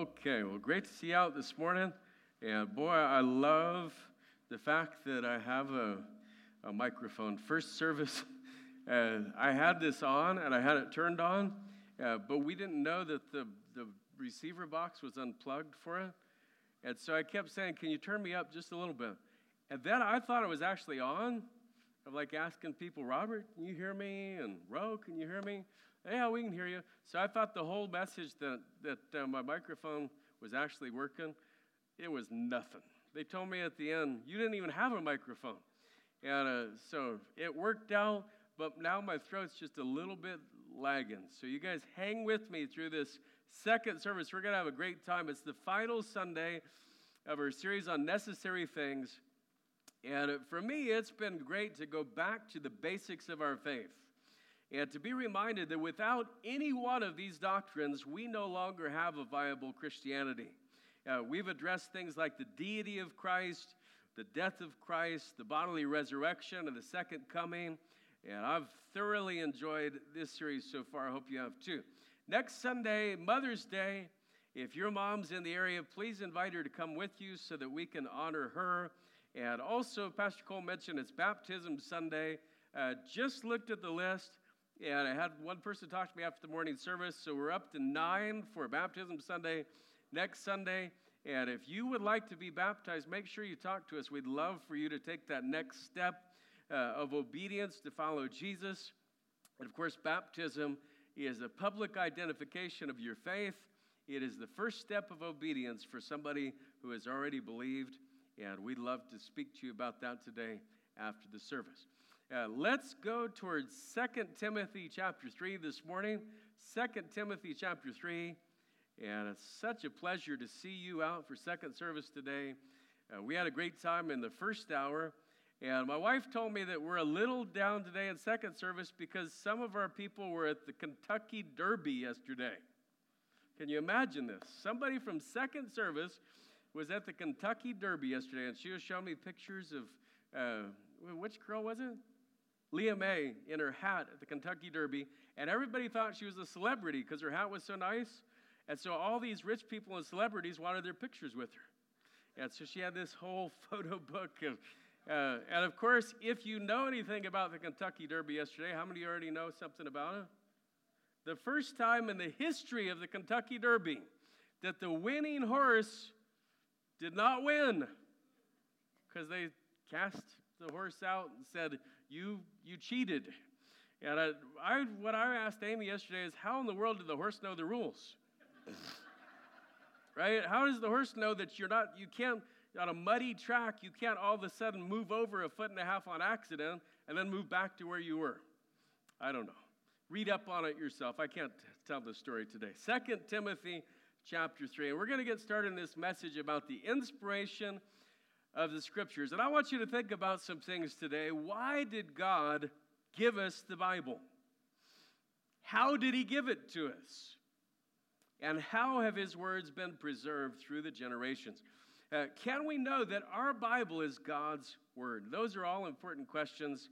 Okay, well, great to see you out this morning. And boy, I love the fact that I have a, a microphone. First service, uh, I had this on and I had it turned on, uh, but we didn't know that the, the receiver box was unplugged for it. And so I kept saying, Can you turn me up just a little bit? And then I thought it was actually on. I'm like asking people, Robert, can you hear me? And Ro, can you hear me? Yeah, we can hear you. So I thought the whole message that, that uh, my microphone was actually working. It was nothing. They told me at the end, you didn't even have a microphone. And uh, so it worked out, but now my throat's just a little bit lagging. So you guys hang with me through this second service. We're going to have a great time. It's the final Sunday of our series on necessary things. And for me, it's been great to go back to the basics of our faith and to be reminded that without any one of these doctrines, we no longer have a viable Christianity. Uh, we've addressed things like the deity of Christ, the death of Christ, the bodily resurrection, and the second coming. And I've thoroughly enjoyed this series so far. I hope you have too. Next Sunday, Mother's Day, if your mom's in the area, please invite her to come with you so that we can honor her. And also, Pastor Cole mentioned it's Baptism Sunday. Uh, just looked at the list. And I had one person talk to me after the morning service. So we're up to nine for Baptism Sunday next Sunday. And if you would like to be baptized, make sure you talk to us. We'd love for you to take that next step uh, of obedience to follow Jesus. And of course, baptism is a public identification of your faith. It is the first step of obedience for somebody who has already believed. And we'd love to speak to you about that today after the service. Uh, let's go towards 2 Timothy chapter 3 this morning. 2 Timothy chapter 3. And it's such a pleasure to see you out for second service today. Uh, we had a great time in the first hour. And my wife told me that we're a little down today in second service because some of our people were at the Kentucky Derby yesterday. Can you imagine this? Somebody from second service was at the Kentucky Derby yesterday, and she was showing me pictures of uh, which girl was it? Leah May in her hat at the Kentucky Derby, and everybody thought she was a celebrity because her hat was so nice. And so all these rich people and celebrities wanted their pictures with her. And so she had this whole photo book of, uh, and of course, if you know anything about the Kentucky Derby yesterday, how many already know something about it? The first time in the history of the Kentucky Derby that the winning horse did not win because they cast the horse out and said, you, you cheated. And I, I, what I asked Amy yesterday is, how in the world did the horse know the rules? right? How does the horse know that you're not, you can't, on a muddy track, you can't all of a sudden move over a foot and a half on accident and then move back to where you were? I don't know. Read up on it yourself. I can't tell the story today. Second Timothy chapter 3. And we're going to get started in this message about the inspiration of the scriptures. And I want you to think about some things today. Why did God give us the Bible? How did He give it to us? And how have His words been preserved through the generations? Uh, can we know that our Bible is God's Word? Those are all important questions.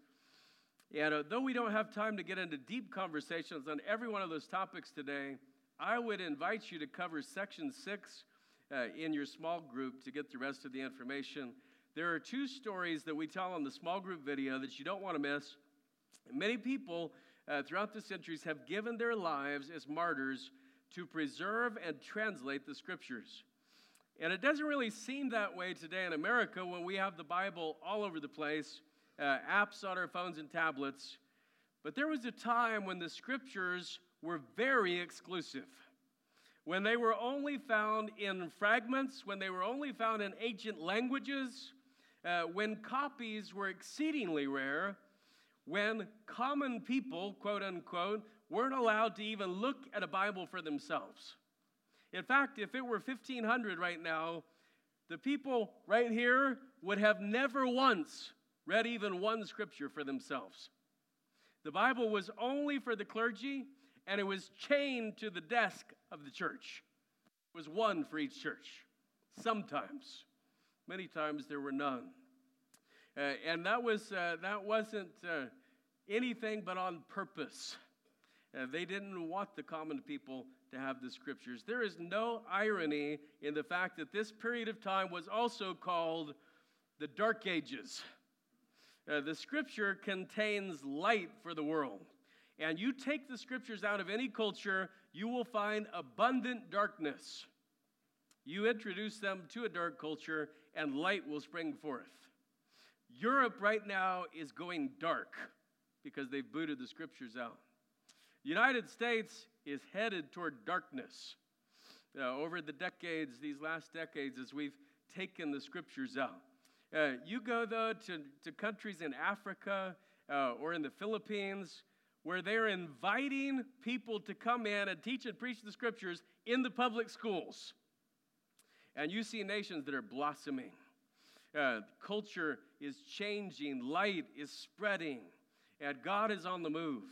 And uh, though we don't have time to get into deep conversations on every one of those topics today, I would invite you to cover section six uh, in your small group to get the rest of the information. There are two stories that we tell on the small group video that you don't want to miss. Many people uh, throughout the centuries have given their lives as martyrs to preserve and translate the scriptures. And it doesn't really seem that way today in America when we have the Bible all over the place, uh, apps on our phones and tablets. But there was a time when the scriptures were very exclusive when they were only found in fragments, when they were only found in ancient languages, uh, when copies were exceedingly rare, when common people, quote unquote, weren't allowed to even look at a Bible for themselves. In fact, if it were 1500 right now, the people right here would have never once read even one scripture for themselves. The Bible was only for the clergy and it was chained to the desk of the church. It was one for each church. Sometimes, many times there were none. Uh, and that, was, uh, that wasn't uh, anything but on purpose. Uh, they didn't want the common people to have the scriptures. There is no irony in the fact that this period of time was also called the Dark Ages. Uh, the scripture contains light for the world. And you take the scriptures out of any culture, you will find abundant darkness. You introduce them to a dark culture, and light will spring forth. Europe right now is going dark because they've booted the scriptures out. The United States is headed toward darkness. Uh, over the decades, these last decades, as we've taken the scriptures out. Uh, you go, though, to, to countries in Africa uh, or in the Philippines where they're inviting people to come in and teach and preach the scriptures in the public schools. And you see nations that are blossoming. Uh, culture is changing, light is spreading, and God is on the move.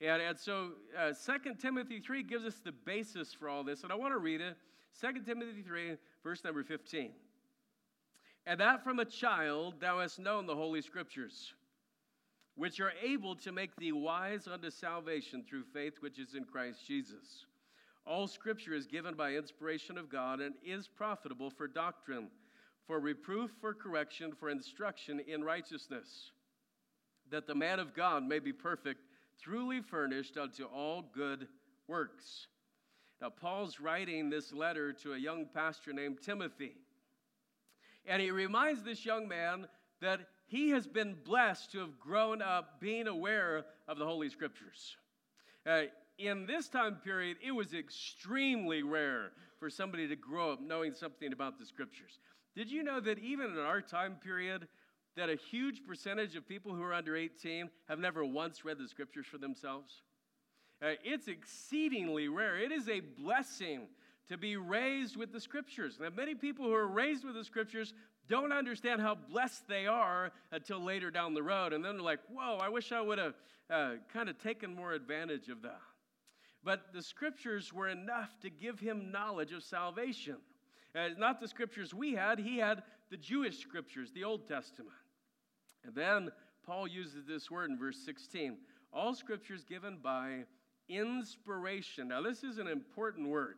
And, and so uh, 2 Timothy 3 gives us the basis for all this. And I want to read it 2 Timothy 3, verse number 15. And that from a child thou hast known the Holy Scriptures, which are able to make thee wise unto salvation through faith which is in Christ Jesus. All Scripture is given by inspiration of God and is profitable for doctrine, for reproof, for correction, for instruction in righteousness, that the man of God may be perfect truly furnished unto all good works. Now, Paul's writing this letter to a young pastor named Timothy. And he reminds this young man that he has been blessed to have grown up being aware of the Holy Scriptures. Uh, in this time period, it was extremely rare for somebody to grow up knowing something about the Scriptures. Did you know that even in our time period, that a huge percentage of people who are under 18 have never once read the scriptures for themselves? Uh, it's exceedingly rare. It is a blessing to be raised with the scriptures. Now, many people who are raised with the scriptures don't understand how blessed they are until later down the road. And then they're like, whoa, I wish I would have uh, kind of taken more advantage of that. But the scriptures were enough to give him knowledge of salvation. Uh, not the scriptures we had, he had the Jewish scriptures, the Old Testament. And then Paul uses this word in verse 16 all scriptures given by inspiration. Now, this is an important word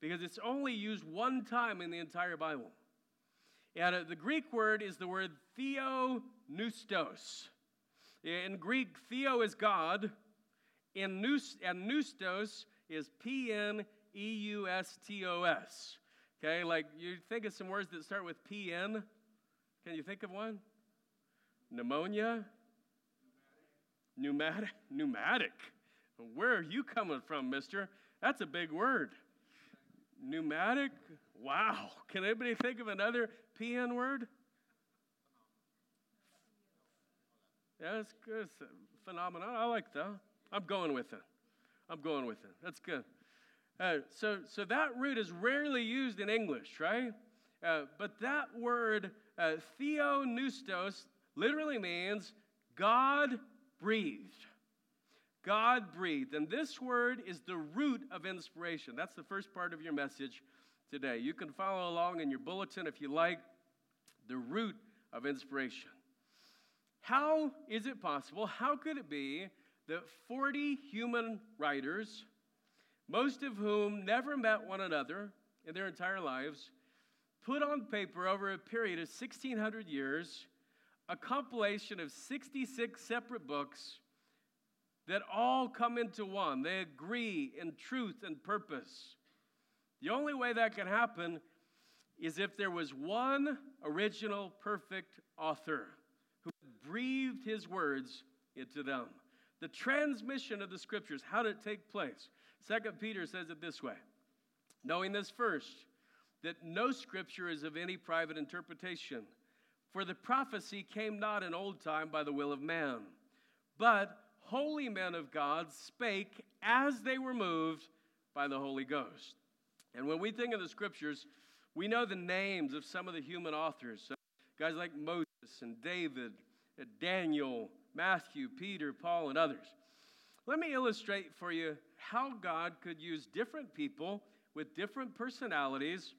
because it's only used one time in the entire Bible. And uh, the Greek word is the word theopneustos. In Greek, theo is God, in nous, and neustos is P N E U S T O S. Okay, like you think of some words that start with P N. Can you think of one? Pneumonia? Pneumatic? Pneumatic. Where are you coming from, mister? That's a big word. Pneumatic? Wow. Can anybody think of another PN word? That's good. Phenomenon. I like that. I'm going with it. I'm going with it. That's good. Uh, so, so that root is rarely used in English, right? Uh, but that word, uh, theopneustos, literally means God breathed. God breathed. And this word is the root of inspiration. That's the first part of your message today. You can follow along in your bulletin if you like. The root of inspiration. How is it possible? How could it be that 40 human writers, most of whom never met one another in their entire lives, put on paper over a period of 1,600 years a compilation of 66 separate books that all come into one. They agree in truth and purpose. The only way that can happen is if there was one original perfect author who breathed his words into them. The transmission of the scriptures, how did it take place? Second Peter says it this way knowing this first, that no scripture is of any private interpretation for the prophecy came not in old time by the will of man, but holy men of God spake as they were moved by the Holy Ghost. And when we think of the scriptures, we know the names of some of the human authors. So guys like Moses and David, Daniel, Matthew, Peter, Paul, and others. Let me illustrate for you how God could use different people with different personalities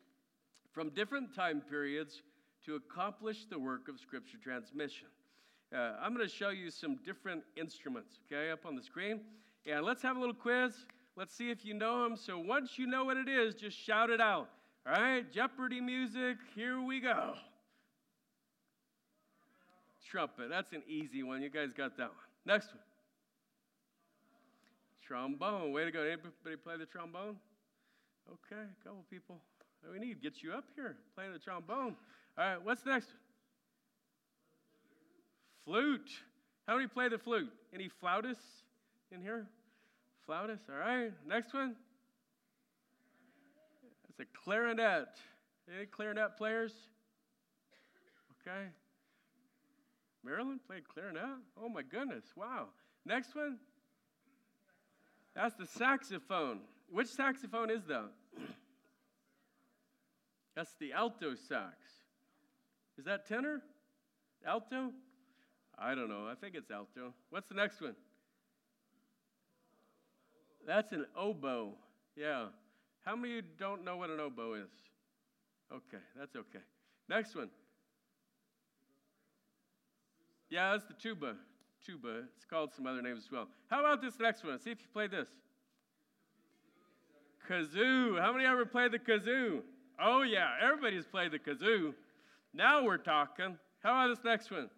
from different time periods to accomplish the work of Scripture transmission. Uh, I'm going to show you some different instruments, okay, up on the screen. And let's have a little quiz. Let's see if you know them. So once you know what it is, just shout it out. All right, Jeopardy music, here we go. Trumpet, that's an easy one. You guys got that one. Next one. Trombone, way to go. Anybody play the trombone? Okay, a couple people. We need to get you up here playing the trombone. All right, what's next? Flute. How many play the flute? Any flautists in here? Flautists, all right. Next one. It's a clarinet. Any clarinet players? Okay. Marilyn played clarinet? Oh my goodness, wow. Next one. That's the saxophone. Which saxophone is that? That's the alto sax. Is that tenor? Alto? I don't know. I think it's alto. What's the next one? That's an oboe. Yeah. How many of you don't know what an oboe is? Okay, that's okay. Next one. Yeah, that's the tuba. Tuba. It's called some other names as well. How about this next one? See if you play this. Kazoo. How many ever played the kazoo? Oh, yeah, everybody's played the kazoo. Now we're talking. How about this next one?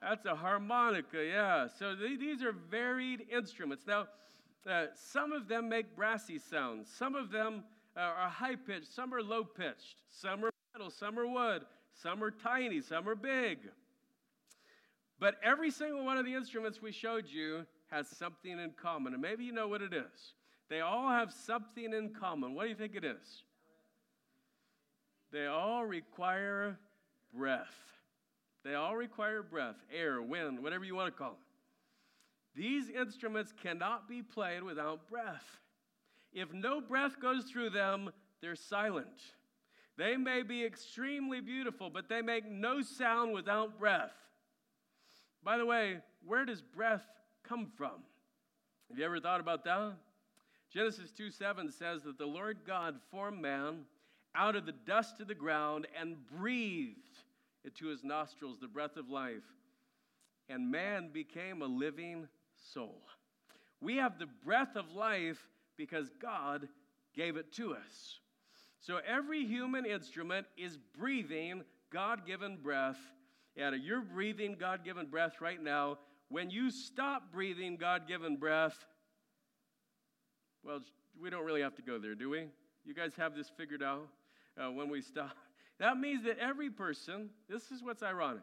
That's a harmonica, yeah. So th- these are varied instruments. Now, uh, some of them make brassy sounds. Some of them uh, are high pitched. Some are low pitched. Some are metal. Some are wood. Some are tiny. Some are big. But every single one of the instruments we showed you has something in common. And maybe you know what it is. They all have something in common. What do you think it is? They all require breath. They all require breath, air, wind, whatever you want to call it. These instruments cannot be played without breath. If no breath goes through them, they're silent. They may be extremely beautiful, but they make no sound without breath. By the way, where does breath come from? Have you ever thought about that? Genesis 2 7 says that the Lord God formed man out of the dust of the ground and breathed into his nostrils the breath of life, and man became a living soul. We have the breath of life because God gave it to us. So every human instrument is breathing God given breath. And you're breathing God given breath right now. When you stop breathing God given breath, well, we don't really have to go there, do we? You guys have this figured out uh, when we stop. That means that every person, this is what's ironic,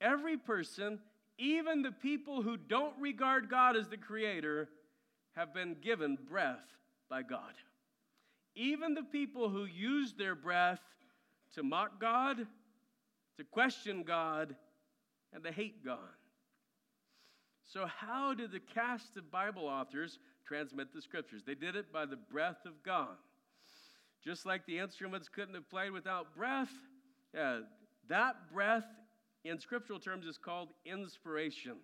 every person, even the people who don't regard God as the creator, have been given breath by God. Even the people who use their breath to mock God, to question God, and to hate God. So, how did the cast of Bible authors transmit the scriptures? They did it by the breath of God. Just like the instruments couldn't have played without breath, yeah, that breath in scriptural terms is called inspiration.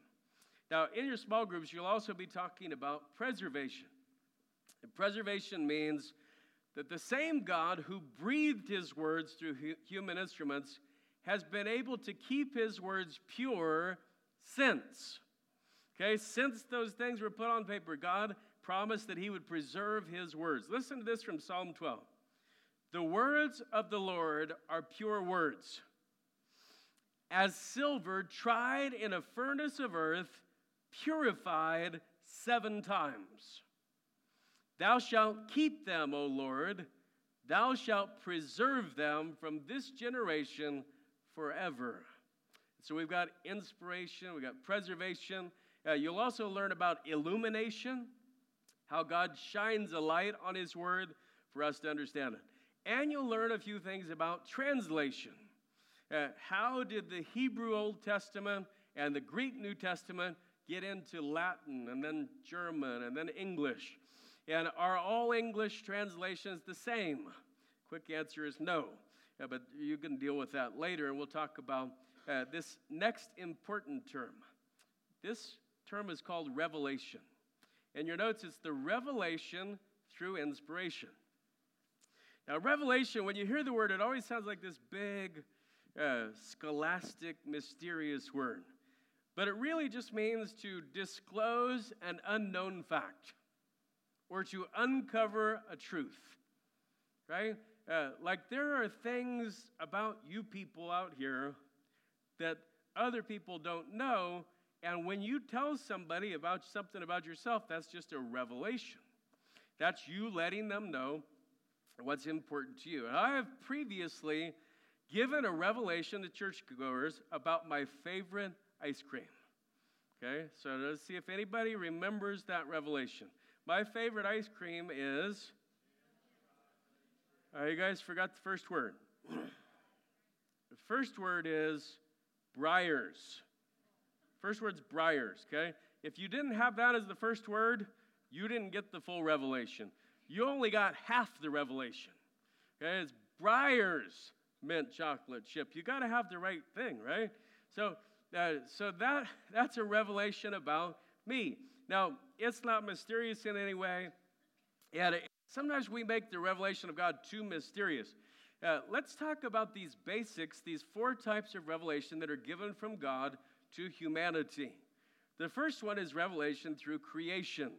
Now, in your small groups, you'll also be talking about preservation. And preservation means that the same God who breathed his words through human instruments has been able to keep his words pure since. Okay, since those things were put on paper, God promised that he would preserve his words. Listen to this from Psalm 12. The words of the Lord are pure words, as silver tried in a furnace of earth, purified seven times. Thou shalt keep them, O Lord. Thou shalt preserve them from this generation forever. So we've got inspiration, we've got preservation. Uh, you'll also learn about illumination, how God shines a light on His Word for us to understand it. And you'll learn a few things about translation. Uh, how did the Hebrew Old Testament and the Greek New Testament get into Latin and then German and then English? And are all English translations the same? Quick answer is no. Yeah, but you can deal with that later, and we'll talk about uh, this next important term. This term is called revelation. In your notes, it's the revelation through inspiration. Now, revelation, when you hear the word, it always sounds like this big, uh, scholastic, mysterious word. But it really just means to disclose an unknown fact. or to uncover a truth, right? Uh, like there are things about you people out here that other people don't know. And when you tell somebody about something about yourself, that's just a revelation. That's you letting them know what's important to you. And I have previously given a revelation to churchgoers about my favorite ice cream. Okay, so let's see if anybody remembers that revelation. My favorite ice cream is. Uh, you guys forgot the first word. the first word is Breyers. First word's Breyers, okay? If you didn't have that as the first word, you didn't get the full revelation. You only got half the revelation. Okay, it's Breyers mint chocolate chip. You got to have the right thing, right? So, uh, so that that's a revelation about me. Now, it's not mysterious in any way. And sometimes we make the revelation of God too mysterious. Uh, let's talk about these basics, these four types of revelation that are given from God to humanity. The first one is revelation through creation.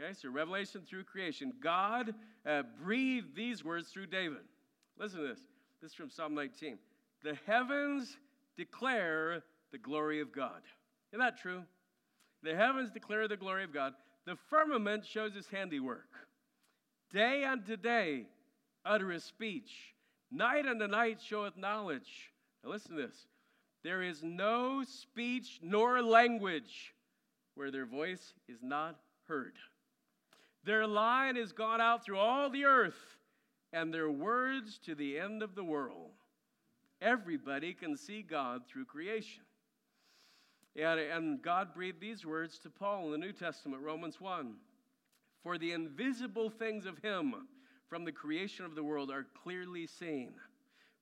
Okay, so revelation through creation. God uh, breathed these words through David. Listen to this. This is from Psalm 19. The heavens declare the glory of God. Isn't that true? The heavens declare the glory of God. The firmament shows his handiwork. Day unto day uttereth speech. Night unto night showeth knowledge. Now listen to this. There is no speech nor language where their voice is not heard. Their line has gone out through all the earth, and their words to the end of the world. Everybody can see God through creation. And, and God breathed these words to Paul in the New Testament, Romans 1. For the invisible things of Him from the creation of the world are clearly seen,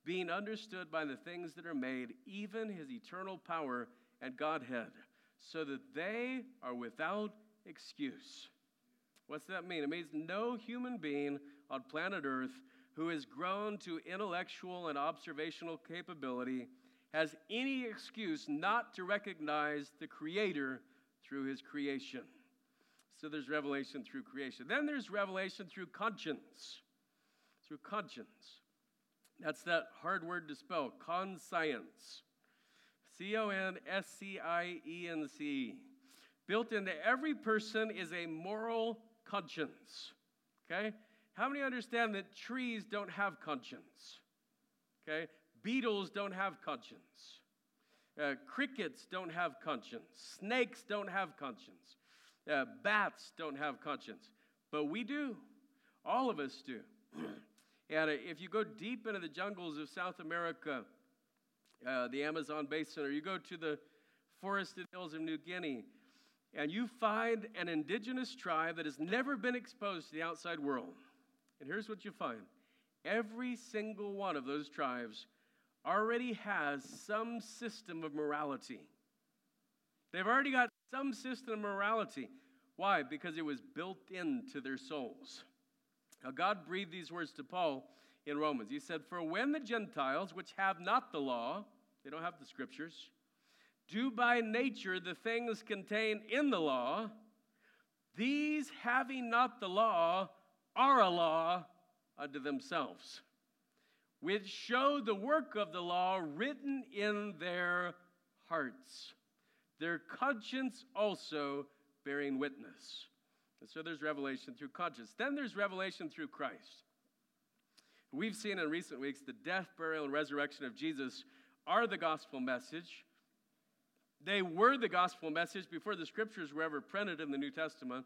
being understood by the things that are made, even His eternal power and Godhead, so that they are without excuse. What's that mean? It means no human being on planet Earth who has grown to intellectual and observational capability has any excuse not to recognize the Creator through His creation. So there's revelation through creation. Then there's revelation through conscience. Through conscience. That's that hard word to spell, conscience. C O N S C I E N C. Built into every person is a moral conscience. Okay? How many understand that trees don't have conscience? Okay? Beetles don't have conscience. Uh, crickets don't have conscience. Snakes don't have conscience. Uh, bats don't have conscience. But we do. All of us do. and uh, if you go deep into the jungles of South America, uh, the Amazon basin, or you go to the forested hills of New Guinea, and you find an indigenous tribe that has never been exposed to the outside world. And here's what you find every single one of those tribes already has some system of morality. They've already got some system of morality. Why? Because it was built into their souls. Now, God breathed these words to Paul in Romans. He said, For when the Gentiles, which have not the law, they don't have the scriptures, do by nature the things contained in the law, these having not the law are a law unto themselves, which show the work of the law written in their hearts, their conscience also bearing witness. And so there's revelation through conscience. Then there's revelation through Christ. We've seen in recent weeks the death, burial, and resurrection of Jesus are the gospel message. They were the gospel message before the scriptures were ever printed in the New Testament.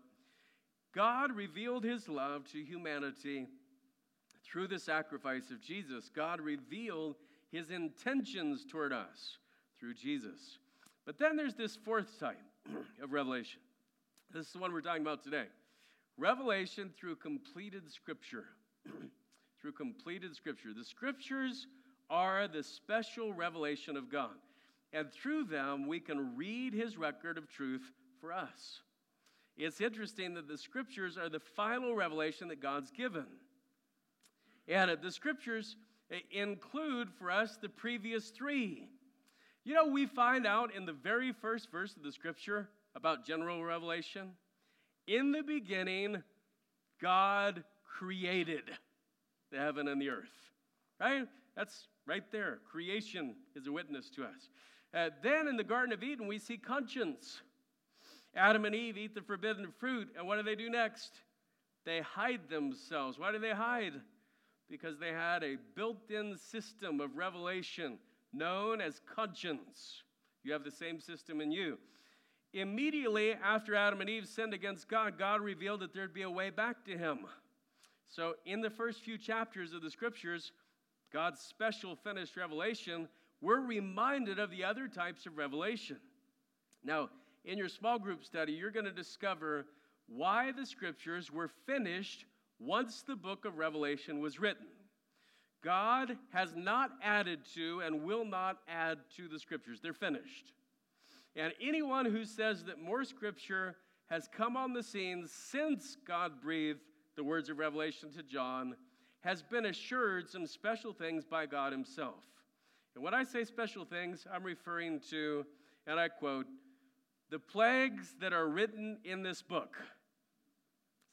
God revealed his love to humanity through the sacrifice of Jesus. God revealed his intentions toward us through Jesus. But then there's this fourth type of revelation. This is the one we're talking about today. Revelation through completed scripture. through completed scripture. The scriptures are the special revelation of God and through them we can read his record of truth for us. It's interesting that the scriptures are the final revelation that God's given. And the scriptures eh, include for us the previous three. You know, we find out in the very first verse of the scripture about general revelation. In the beginning God created the heaven and the earth. Right? That's right there. Creation is a witness to us. Uh, then in the Garden of Eden, we see conscience. Adam and Eve eat the forbidden fruit, and what do they do next? They hide themselves. Why do they hide? Because they had a built in system of revelation known as conscience. You have the same system in you. Immediately after Adam and Eve sinned against God, God revealed that there'd be a way back to Him. So, in the first few chapters of the scriptures, God's special finished revelation, we're reminded of the other types of revelation. Now, in your small group study, you're going to discover why the scriptures were finished once the book of Revelation was written. God has not added to and will not add to the scriptures, they're finished. And anyone who says that more scripture has come on the scene since God breathed the words of Revelation to John has been assured some special things by God Himself. And when I say special things, I'm referring to, and I quote, the plagues that are written in this book.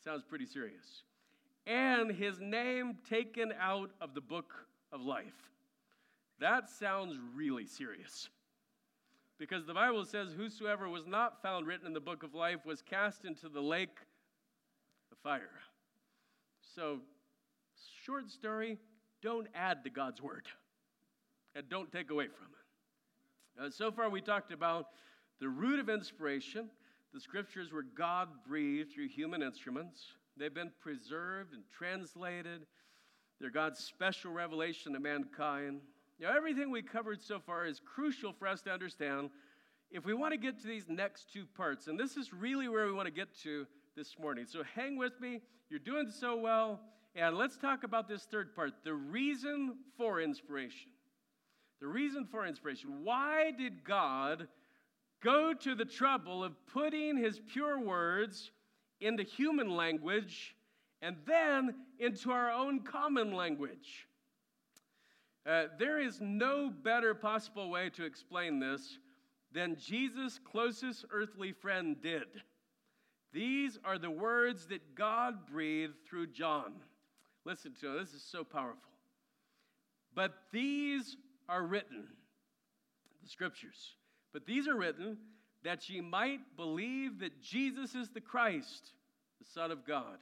Sounds pretty serious. And his name taken out of the book of life. That sounds really serious. Because the Bible says, Whosoever was not found written in the book of life was cast into the lake of fire. So, short story don't add to God's word, and don't take away from it. Uh, so far, we talked about the root of inspiration, the scriptures were God breathed through human instruments. They've been preserved and translated. They're God's special revelation to mankind. Now, everything we covered so far is crucial for us to understand if we want to get to these next two parts. And this is really where we want to get to this morning. So hang with me. You're doing so well. And let's talk about this third part the reason for inspiration. The reason for inspiration. Why did God go to the trouble of putting his pure words into human language and then into our own common language. Uh, there is no better possible way to explain this than Jesus' closest earthly friend did. These are the words that God breathed through John. Listen to it, this is so powerful. But these are written, the scriptures, but these are written that ye might believe that Jesus is the Christ, the Son of God,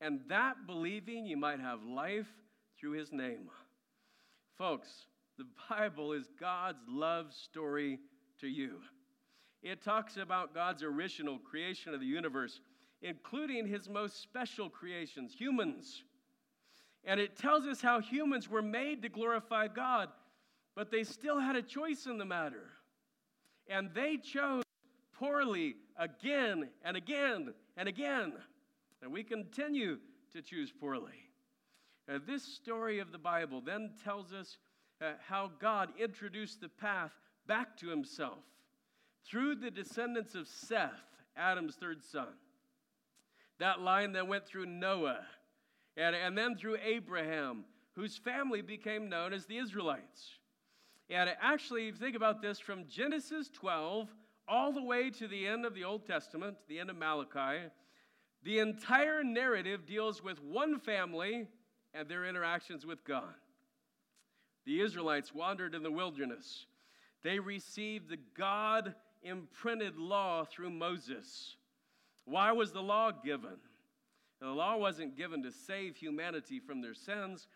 and that believing ye might have life through his name. Folks, the Bible is God's love story to you. It talks about God's original creation of the universe, including his most special creations, humans. And it tells us how humans were made to glorify God, but they still had a choice in the matter. And they chose poorly again and again and again. And we continue to choose poorly. Uh, this story of the Bible then tells us uh, how God introduced the path back to himself through the descendants of Seth, Adam's third son. That line that went through Noah and, and then through Abraham, whose family became known as the Israelites. And actually, think about this, from Genesis 12 all the way to the end of the Old Testament, the end of Malachi, the entire narrative deals with one family and their interactions with God. The Israelites wandered in the wilderness. They received the God imprinted law through Moses. Why was the law given? The law wasn't given to save humanity from their sins,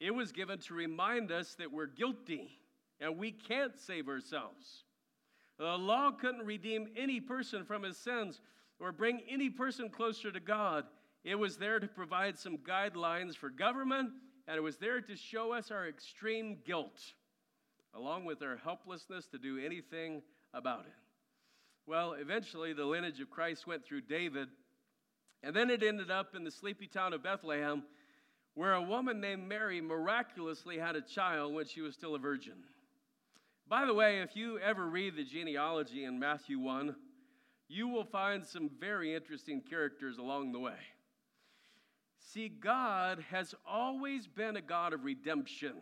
it was given to remind us that we're guilty and we can't save ourselves. The law couldn't redeem any person from his sins or bring any person closer to God. It was there to provide some guidelines for government, and it was there to show us our extreme guilt, along with our helplessness to do anything about it. Well, eventually, the lineage of Christ went through David, and then it ended up in the sleepy town of Bethlehem, where a woman named Mary miraculously had a child when she was still a virgin. By the way, if you ever read the genealogy in Matthew 1, you will find some very interesting characters along the way. See, God has always been a God of redemption.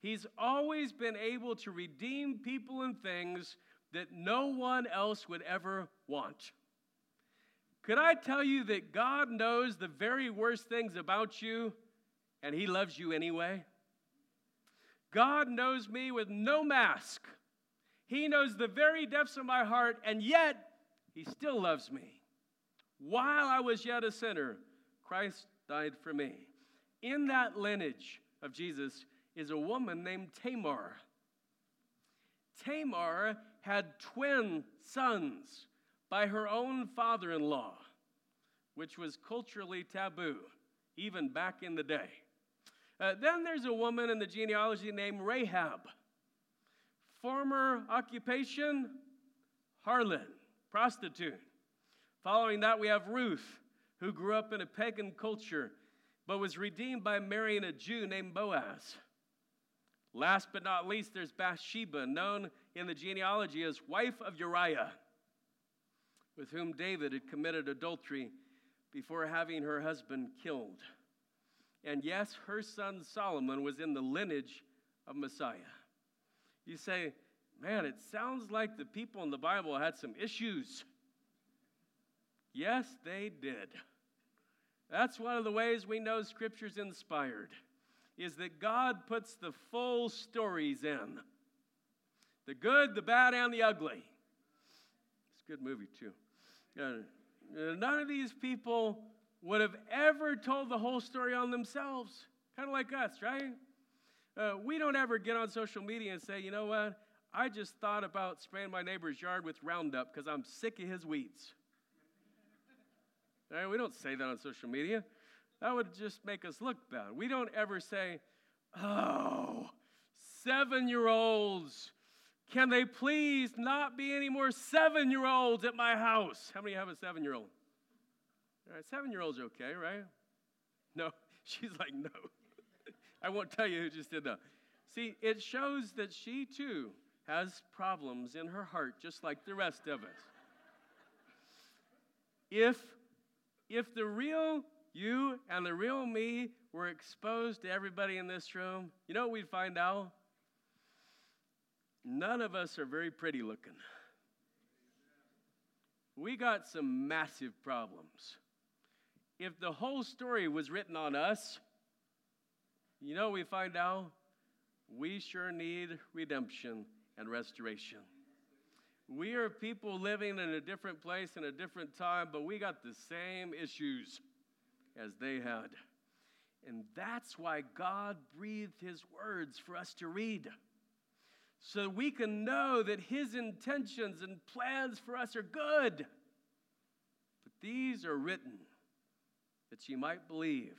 He's always been able to redeem people and things that no one else would ever want. Could I tell you that God knows the very worst things about you and He loves you anyway? God knows me with no mask. He knows the very depths of my heart, and yet He still loves me. While I was yet a sinner, Christ died for me. In that lineage of Jesus is a woman named Tamar. Tamar had twin sons by her own father in law, which was culturally taboo, even back in the day. Uh, then there's a woman in the genealogy named Rahab. Former occupation, harlot, prostitute. Following that, we have Ruth, who grew up in a pagan culture but was redeemed by marrying a Jew named Boaz. Last but not least, there's Bathsheba, known in the genealogy as wife of Uriah, with whom David had committed adultery before having her husband killed. And yes, her son Solomon was in the lineage of Messiah. You say, man, it sounds like the people in the Bible had some issues. Yes, they did. That's one of the ways we know Scripture's inspired, is that God puts the full stories in the good, the bad, and the ugly. It's a good movie, too. Uh, none of these people would have ever told the whole story on themselves, kind of like us, right? Uh, we don't ever get on social media and say, you know what? I just thought about spraying my neighbor's yard with Roundup because I'm sick of his weeds. right? We don't say that on social media. That would just make us look bad. We don't ever say, oh, seven year olds, can they please not be any more seven year olds at my house? How many have a seven year old? Right, seven year olds okay, right? No, she's like, no. I won't tell you who just did that. See, it shows that she too has problems in her heart, just like the rest of us. If, if the real you and the real me were exposed to everybody in this room, you know what we'd find out? None of us are very pretty looking. We got some massive problems if the whole story was written on us, you know, we find out we sure need redemption and restoration. We are people living in a different place in a different time, but we got the same issues as they had. And that's why God breathed His words for us to read. So we can know that His intentions and plans for us are good. But these are written that ye might believe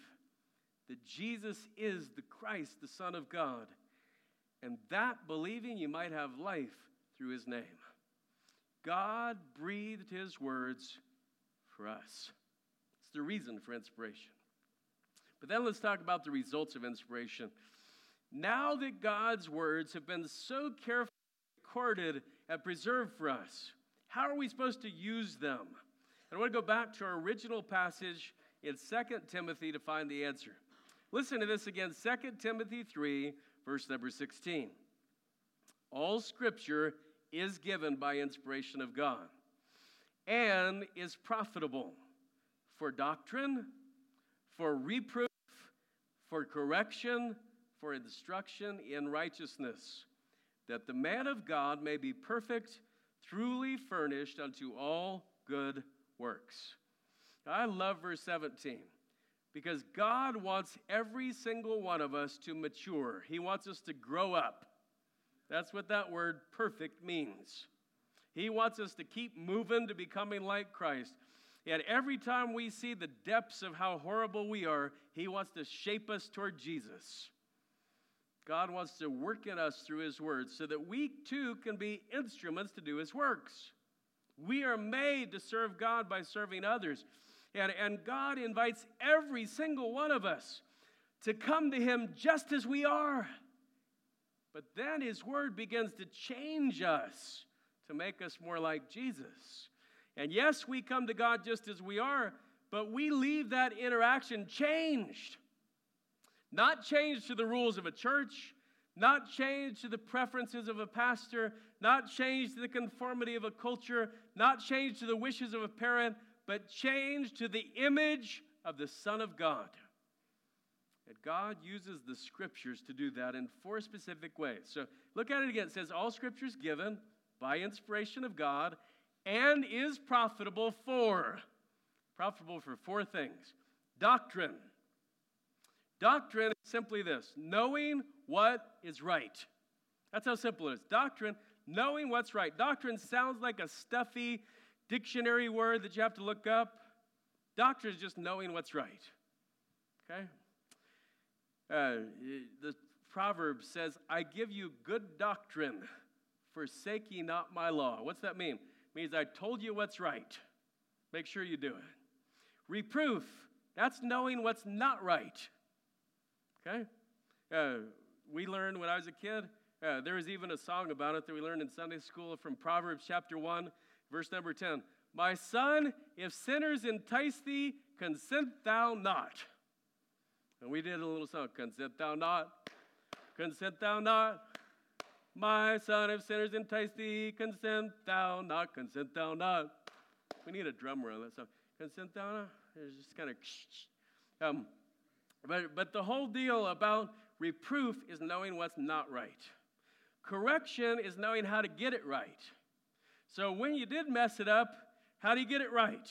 that Jesus is the Christ, the Son of God, and that believing you might have life through his name. God breathed his words for us. It's the reason for inspiration. But then let's talk about the results of inspiration. Now that God's words have been so carefully recorded and preserved for us, how are we supposed to use them? And I want to go back to our original passage in 2 Timothy to find the answer. Listen to this again 2 Timothy 3, verse number 16. All scripture is given by inspiration of God and is profitable for doctrine, for reproof, for correction, for instruction in righteousness, that the man of God may be perfect, truly furnished unto all good works. I love verse 17 because God wants every single one of us to mature. He wants us to grow up. That's what that word perfect means. He wants us to keep moving to becoming like Christ. Yet every time we see the depths of how horrible we are, He wants to shape us toward Jesus. God wants to work in us through His Word so that we too can be instruments to do His works. We are made to serve God by serving others. And, and God invites every single one of us to come to Him just as we are. But then His Word begins to change us to make us more like Jesus. And yes, we come to God just as we are, but we leave that interaction changed. Not changed to the rules of a church, not changed to the preferences of a pastor, not changed to the conformity of a culture, not changed to the wishes of a parent, but changed to the image of the Son of God. And God uses the scriptures to do that in four specific ways. So look at it again. It says, All scriptures given by inspiration of God and is profitable for. Profitable for four things doctrine. Doctrine is simply this knowing what is right. That's how simple it is. Doctrine, knowing what's right. Doctrine sounds like a stuffy dictionary word that you have to look up. Doctrine is just knowing what's right. Okay? Uh, the proverb says, I give you good doctrine, forsake ye not my law. What's that mean? It means I told you what's right. Make sure you do it. Reproof, that's knowing what's not right. Okay? Uh, we learned when I was a kid, uh, there was even a song about it that we learned in Sunday school from Proverbs chapter 1, verse number 10. My son, if sinners entice thee, consent thou not. And we did a little song, consent thou not, consent thou not. My son, if sinners entice thee, consent thou not, consent thou not. We need a drummer on that song. Consent thou not. It's just kind of, um, but, but the whole deal about reproof is knowing what's not right. Correction is knowing how to get it right. So when you did mess it up, how do you get it right?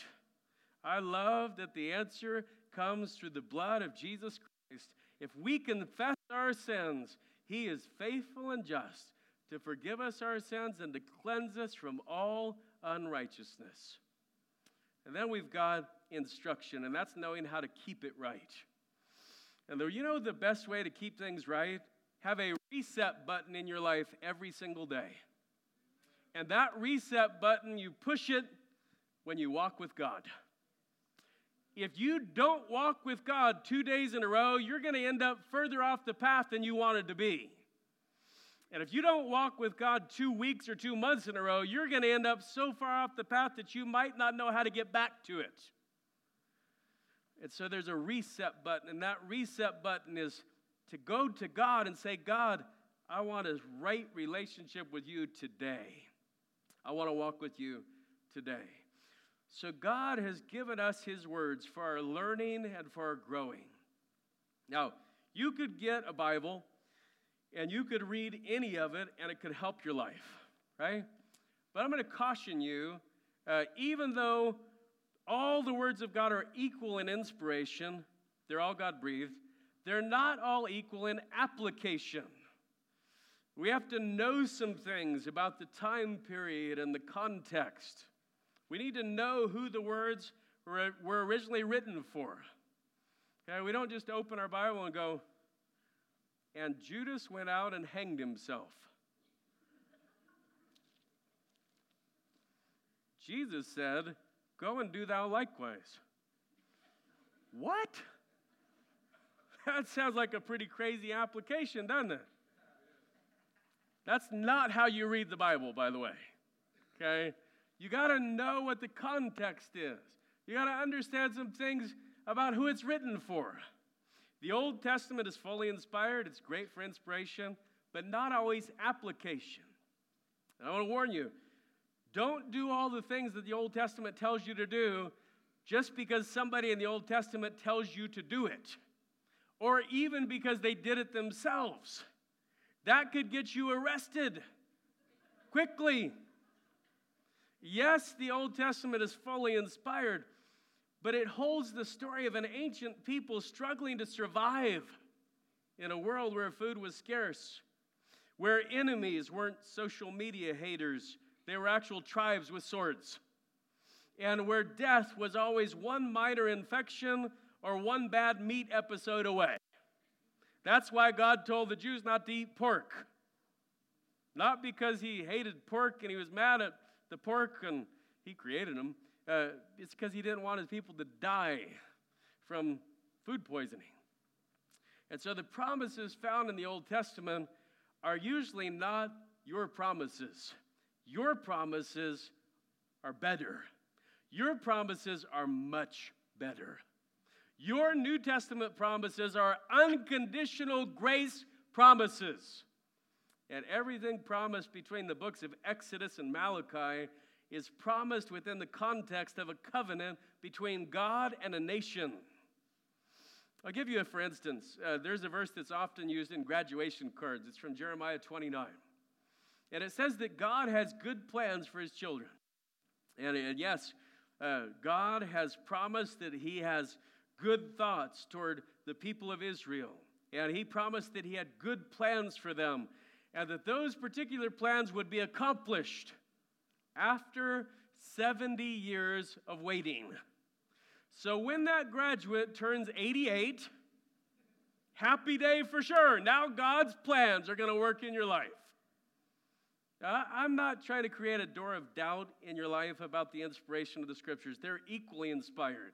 I love that the answer comes through the blood of Jesus Christ. If we confess our sins, He is faithful and just to forgive us our sins and to cleanse us from all unrighteousness. And then we've got instruction, and that's knowing how to keep it right. And though you know the best way to keep things right? Have a reset button in your life every single day. And that reset button, you push it when you walk with God. If you don't walk with God two days in a row, you're going to end up further off the path than you wanted to be. And if you don't walk with God two weeks or two months in a row, you're going to end up so far off the path that you might not know how to get back to it. And so there's a reset button, and that reset button is to go to God and say, God, I want a right relationship with you today. I want to walk with you today. So, God has given us His words for our learning and for our growing. Now, you could get a Bible and you could read any of it and it could help your life, right? But I'm going to caution you, uh, even though all the words of God are equal in inspiration, they're all God breathed, they're not all equal in application. We have to know some things about the time period and the context. We need to know who the words were, originally written for. Okay, we don't just open our Bible and go, and Judas went out and hanged himself. Jesus said, Go and do thou likewise. What? That sounds like a pretty crazy application, doesn't it? That's not how you read the Bible, by the way. Okay? You got to know what the context is. You got to understand some things about who it's written for. The Old Testament is fully inspired, it's great for inspiration, but not always application. And I want to warn you don't do all the things that the Old Testament tells you to do just because somebody in the Old Testament tells you to do it, or even because they did it themselves. That could get you arrested quickly. Yes, the Old Testament is fully inspired, but it holds the story of an ancient people struggling to survive in a world where food was scarce, where enemies weren't social media haters, they were actual tribes with swords, and where death was always one minor infection or one bad meat episode away. That's why God told the Jews not to eat pork. Not because he hated pork and he was mad at the pork and he created them. Uh, it's because he didn't want his people to die from food poisoning. And so the promises found in the Old Testament are usually not your promises. Your promises are better. Your promises are much better. Your New Testament promises are unconditional grace promises. And everything promised between the books of Exodus and Malachi is promised within the context of a covenant between God and a nation. I'll give you a for instance. Uh, there's a verse that's often used in graduation cards. It's from Jeremiah 29. And it says that God has good plans for his children. And, and yes, uh, God has promised that he has good thoughts toward the people of Israel. And he promised that he had good plans for them and that those particular plans would be accomplished after 70 years of waiting. So when that graduate turns 88, happy day for sure. Now God's plans are going to work in your life. I'm not trying to create a door of doubt in your life about the inspiration of the scriptures. They're equally inspired,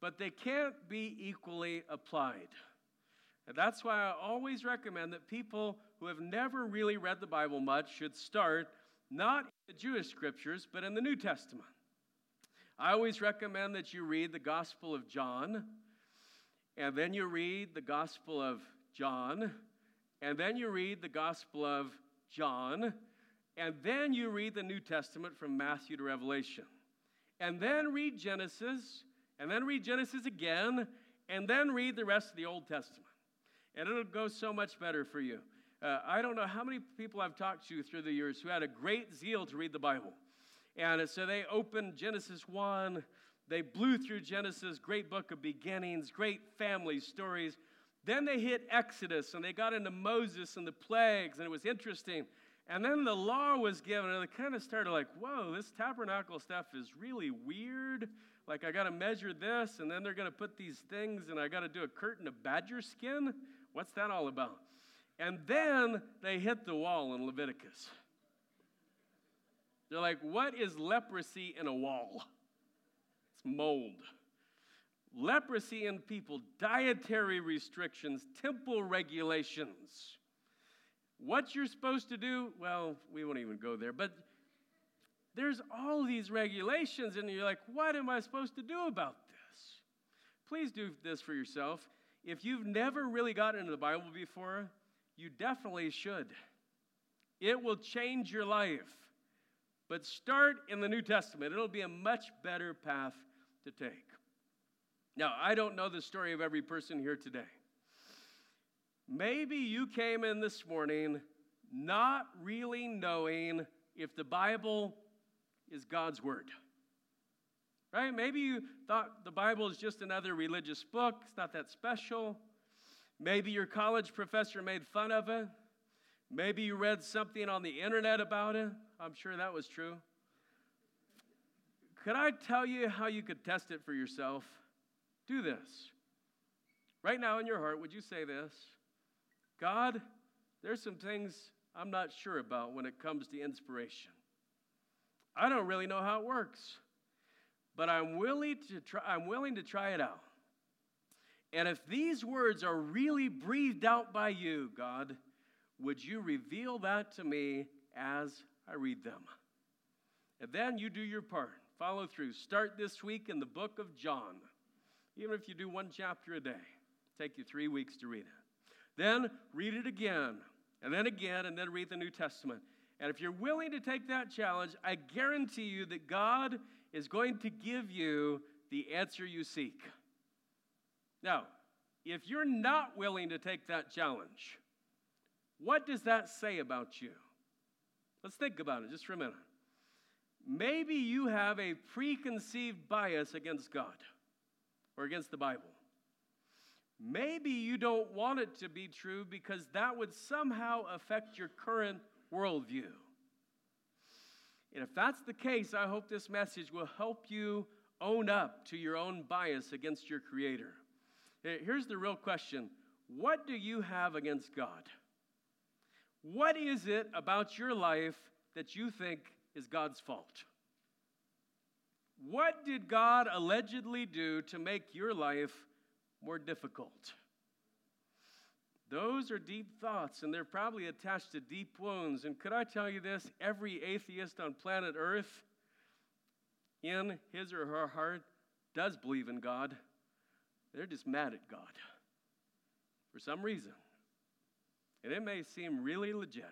but they can't be equally applied. And that's why I always recommend that people who have never really read the Bible much should start not in the Jewish scriptures, but in the New Testament. I always recommend that you read the Gospel of John, and then you read the Gospel of John, and then you read the Gospel of John, and then you read the New Testament from Matthew to Revelation. And then read Genesis, and then read Genesis again, and then read the rest of the Old Testament. And it'll go so much better for you. Uh, I don't know how many people I've talked to through the years who had a great zeal to read the Bible. And so they opened Genesis 1, they blew through Genesis, great book of beginnings, great family stories. Then they hit Exodus and they got into Moses and the plagues, and it was interesting. And then the law was given, and they kind of started like, whoa, this tabernacle stuff is really weird. Like, I got to measure this, and then they're going to put these things, and I got to do a curtain of badger skin. What's that all about? And then they hit the wall in Leviticus. They're like, what is leprosy in a wall? It's mold. Leprosy in people, dietary restrictions, temple regulations. What you're supposed to do, well, we won't even go there, but there's all these regulations, and you're like, what am I supposed to do about this? Please do this for yourself. If you've never really gotten into the Bible before, you definitely should. It will change your life. But start in the New Testament, it'll be a much better path to take. Now, I don't know the story of every person here today. Maybe you came in this morning not really knowing if the Bible is God's Word. Right? Maybe you thought the Bible is just another religious book, it's not that special. Maybe your college professor made fun of it. Maybe you read something on the internet about it. I'm sure that was true. Could I tell you how you could test it for yourself? Do this. Right now in your heart, would you say this? God, there's some things I'm not sure about when it comes to inspiration. I don't really know how it works, but I'm willing to try, I'm willing to try it out. And if these words are really breathed out by you, God, would you reveal that to me as I read them? And then you do your part. Follow through. Start this week in the book of John. Even if you do one chapter a day, take you three weeks to read it. Then read it again, and then again, and then read the New Testament. And if you're willing to take that challenge, I guarantee you that God is going to give you the answer you seek. Now, if you're not willing to take that challenge, what does that say about you? Let's think about it just for a minute. Maybe you have a preconceived bias against God or against the Bible. Maybe you don't want it to be true because that would somehow affect your current worldview. And if that's the case, I hope this message will help you own up to your own bias against your Creator. Here's the real question What do you have against God? What is it about your life that you think is God's fault? What did God allegedly do to make your life more difficult? Those are deep thoughts, and they're probably attached to deep wounds. And could I tell you this? Every atheist on planet Earth, in his or her heart, does believe in God. They're just mad at God for some reason. And it may seem really legit.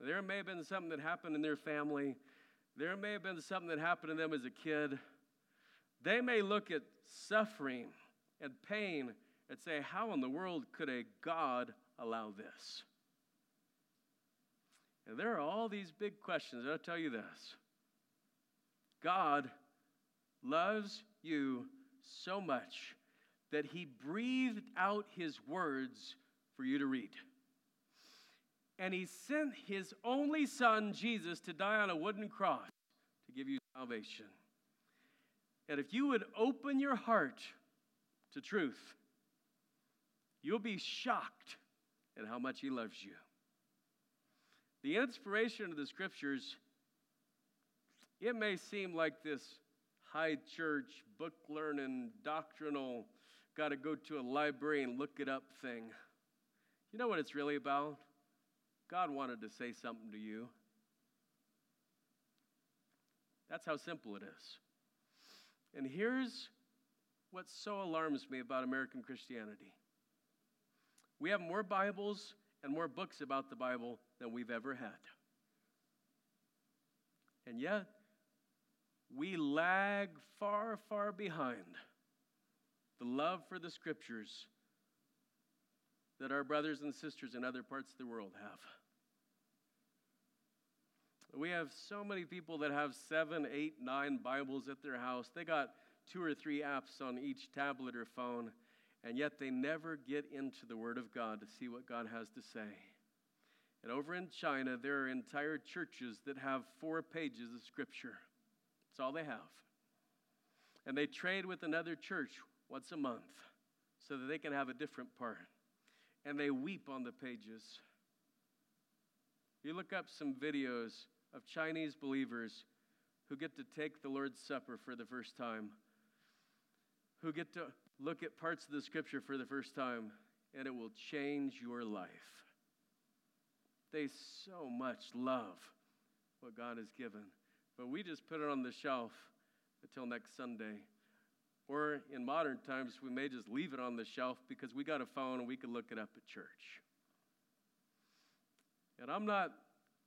There may have been something that happened in their family. There may have been something that happened to them as a kid. They may look at suffering and pain and say, How in the world could a God allow this? And there are all these big questions. I'll tell you this God loves you so much that he breathed out his words for you to read. And he sent his only son, Jesus, to die on a wooden cross to give you salvation. If you would open your heart to truth, you'll be shocked at how much he loves you. The inspiration of the scriptures, it may seem like this high church, book learning, doctrinal, got to go to a library and look it up thing. You know what it's really about? God wanted to say something to you. That's how simple it is. And here's what so alarms me about American Christianity we have more Bibles and more books about the Bible than we've ever had. And yet, we lag far, far behind the love for the scriptures that our brothers and sisters in other parts of the world have. We have so many people that have seven, eight, nine Bibles at their house. They got two or three apps on each tablet or phone, and yet they never get into the Word of God to see what God has to say. And over in China, there are entire churches that have four pages of Scripture. That's all they have. And they trade with another church once a month so that they can have a different part. And they weep on the pages. You look up some videos of Chinese believers who get to take the Lord's Supper for the first time, who get to look at parts of the scripture for the first time, and it will change your life. They so much love what God has given, but we just put it on the shelf until next Sunday. Or in modern times, we may just leave it on the shelf because we got a phone and we can look it up at church. And I'm not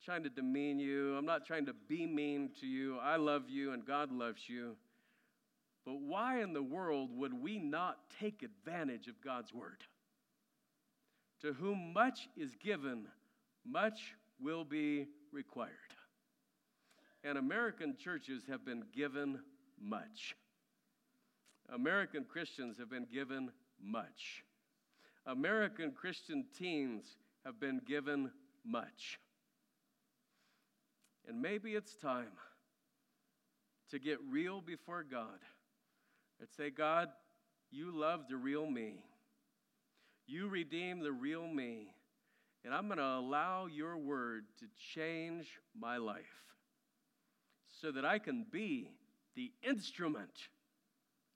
trying to demean you. I'm not trying to be mean to you. I love you and God loves you. But why in the world would we not take advantage of God's word? To whom much is given, much will be required. And American churches have been given much. American Christians have been given much. American Christian teens have been given much. And maybe it's time to get real before God and say, God, you love the real me. You redeem the real me. And I'm going to allow your word to change my life so that I can be the instrument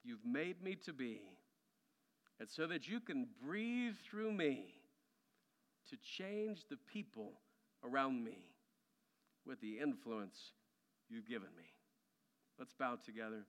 you've made me to be. And so that you can breathe through me to change the people around me with the influence you've given me. Let's bow together.